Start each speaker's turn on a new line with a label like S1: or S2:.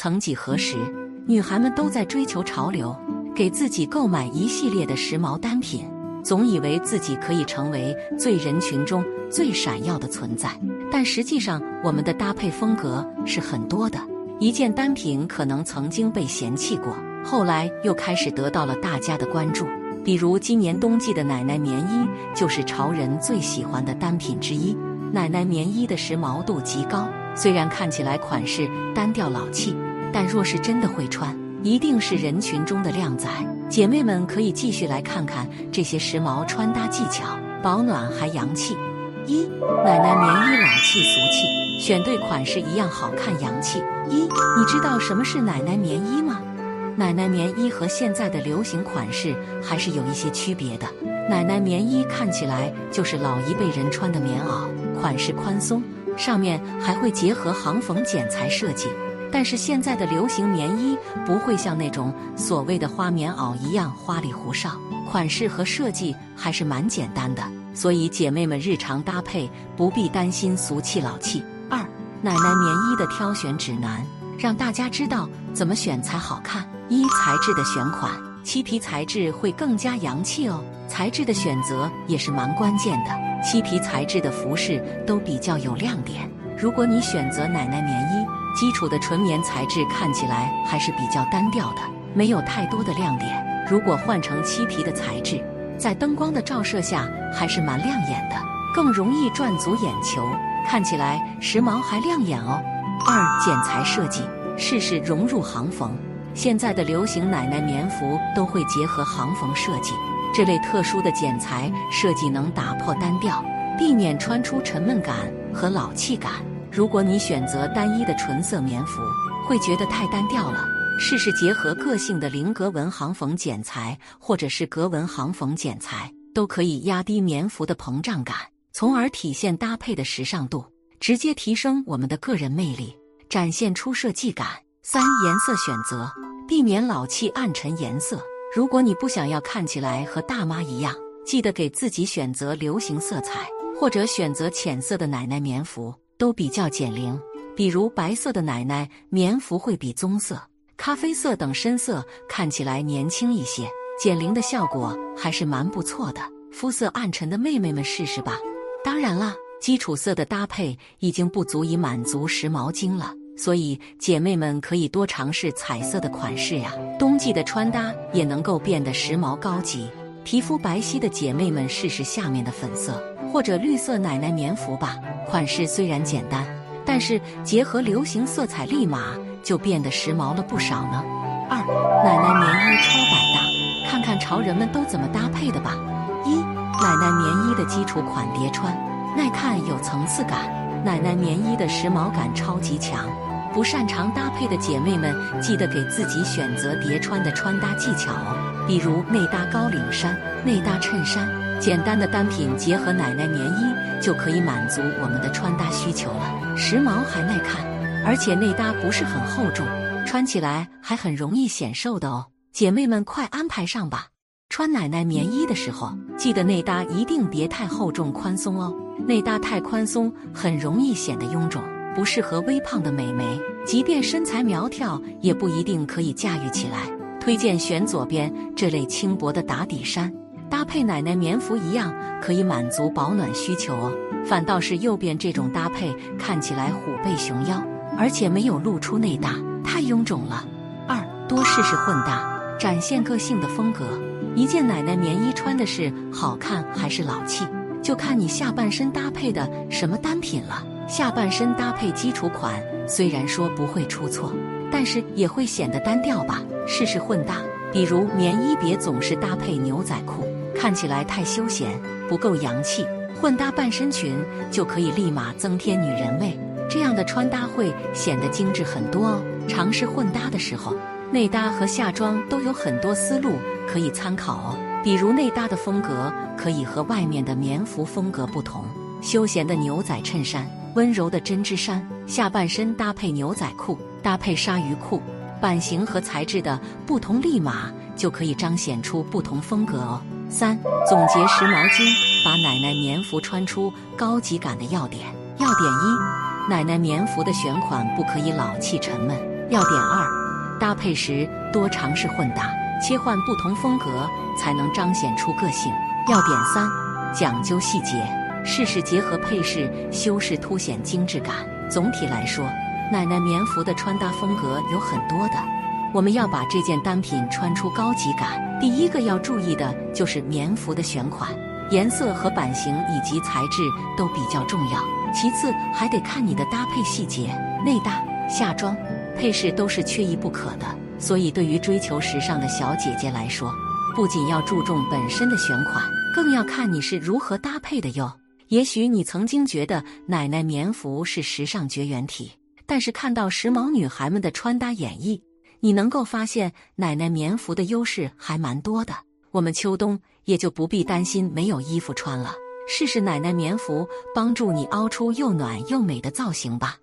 S1: 曾几何时，女孩们都在追求潮流，给自己购买一系列的时髦单品，总以为自己可以成为最人群中最闪耀的存在。但实际上，我们的搭配风格是很多的。一件单品可能曾经被嫌弃过，后来又开始得到了大家的关注。比如今年冬季的奶奶棉衣，就是潮人最喜欢的单品之一。奶奶棉衣的时髦度极高，虽然看起来款式单调老气。但若是真的会穿，一定是人群中的靓仔。姐妹们可以继续来看看这些时髦穿搭技巧，保暖还洋气。一奶奶棉衣老气俗气，选对款式一样好看洋气。一你知道什么是奶奶棉衣吗？奶奶棉衣和现在的流行款式还是有一些区别的。奶奶棉衣看起来就是老一辈人穿的棉袄，款式宽松，上面还会结合行缝剪裁设计。但是现在的流行棉衣不会像那种所谓的花棉袄一样花里胡哨，款式和设计还是蛮简单的，所以姐妹们日常搭配不必担心俗气老气。二，奶奶棉衣的挑选指南，让大家知道怎么选才好看。一，材质的选款，漆皮材质会更加洋气哦，材质的选择也是蛮关键的。漆皮材质的服饰都比较有亮点，如果你选择奶奶棉衣。基础的纯棉材质看起来还是比较单调的，没有太多的亮点。如果换成漆皮的材质，在灯光的照射下还是蛮亮眼的，更容易赚足眼球，看起来时髦还亮眼哦。二剪裁设计，试试融入行缝。现在的流行奶奶棉服都会结合行缝设计，这类特殊的剪裁设计能打破单调，避免穿出沉闷感和老气感。如果你选择单一的纯色棉服，会觉得太单调了。试试结合个性的菱格纹行缝剪裁，或者是格纹行缝剪裁，都可以压低棉服的膨胀感，从而体现搭配的时尚度，直接提升我们的个人魅力，展现出设计感。三、颜色选择，避免老气暗沉颜色。如果你不想要看起来和大妈一样，记得给自己选择流行色彩，或者选择浅色的奶奶棉服。都比较减龄，比如白色的奶奶棉服会比棕色、咖啡色等深色看起来年轻一些，减龄的效果还是蛮不错的。肤色暗沉的妹妹们试试吧。当然了，基础色的搭配已经不足以满足时髦精了，所以姐妹们可以多尝试彩色的款式呀。冬季的穿搭也能够变得时髦高级。皮肤白皙的姐妹们试试下面的粉色或者绿色奶奶棉服吧。款式虽然简单，但是结合流行色彩，立马就变得时髦了不少呢。二，奶奶棉衣超百搭，看看潮人们都怎么搭配的吧。一，奶奶棉衣的基础款叠穿，耐看有层次感。奶奶棉衣的时髦感超级强，不擅长搭配的姐妹们记得给自己选择叠穿的穿搭技巧哦。比如内搭高领衫、内搭衬衫，简单的单品结合奶奶棉衣，就可以满足我们的穿搭需求了。时髦还耐看，而且内搭不是很厚重，穿起来还很容易显瘦的哦。姐妹们，快安排上吧！穿奶奶棉衣的时候，记得内搭一定别太厚重、宽松哦。内搭太宽松，很容易显得臃肿，不适合微胖的美眉，即便身材苗条，也不一定可以驾驭起来。推荐选左边这类轻薄的打底衫，搭配奶奶棉服一样可以满足保暖需求哦。反倒是右边这种搭配看起来虎背熊腰，而且没有露出内搭，太臃肿了。二多试试混搭，展现个性的风格。一件奶奶棉衣穿的是好看还是老气，就看你下半身搭配的什么单品了。下半身搭配基础款，虽然说不会出错。但是也会显得单调吧？试试混搭，比如棉衣别总是搭配牛仔裤，看起来太休闲，不够洋气。混搭半身裙就可以立马增添女人味，这样的穿搭会显得精致很多哦。尝试混搭的时候，内搭和下装都有很多思路可以参考哦。比如内搭的风格可以和外面的棉服风格不同，休闲的牛仔衬衫，温柔的针织衫，下半身搭配牛仔裤。搭配鲨鱼裤，版型和材质的不同，立马就可以彰显出不同风格哦。三、总结时髦精，把奶奶棉服穿出高级感的要点。要点一：奶奶棉服的选款不可以老气沉闷，要点二：搭配时多尝试混搭，切换不同风格，才能彰显出个性。要点三：讲究细节，试试结合配饰修饰，凸显精致感。总体来说，奶奶棉服的穿搭风格有很多的，我们要把这件单品穿出高级感。第一个要注意的就是棉服的选款。颜色和版型以及材质都比较重要，其次还得看你的搭配细节，内搭、下装、配饰都是缺一不可的。所以，对于追求时尚的小姐姐来说，不仅要注重本身的选款，更要看你是如何搭配的哟。也许你曾经觉得奶奶棉服是时尚绝缘体，但是看到时髦女孩们的穿搭演绎，你能够发现奶奶棉服的优势还蛮多的。我们秋冬也就不必担心没有衣服穿了，试试奶奶棉服，帮助你凹出又暖又美的造型吧。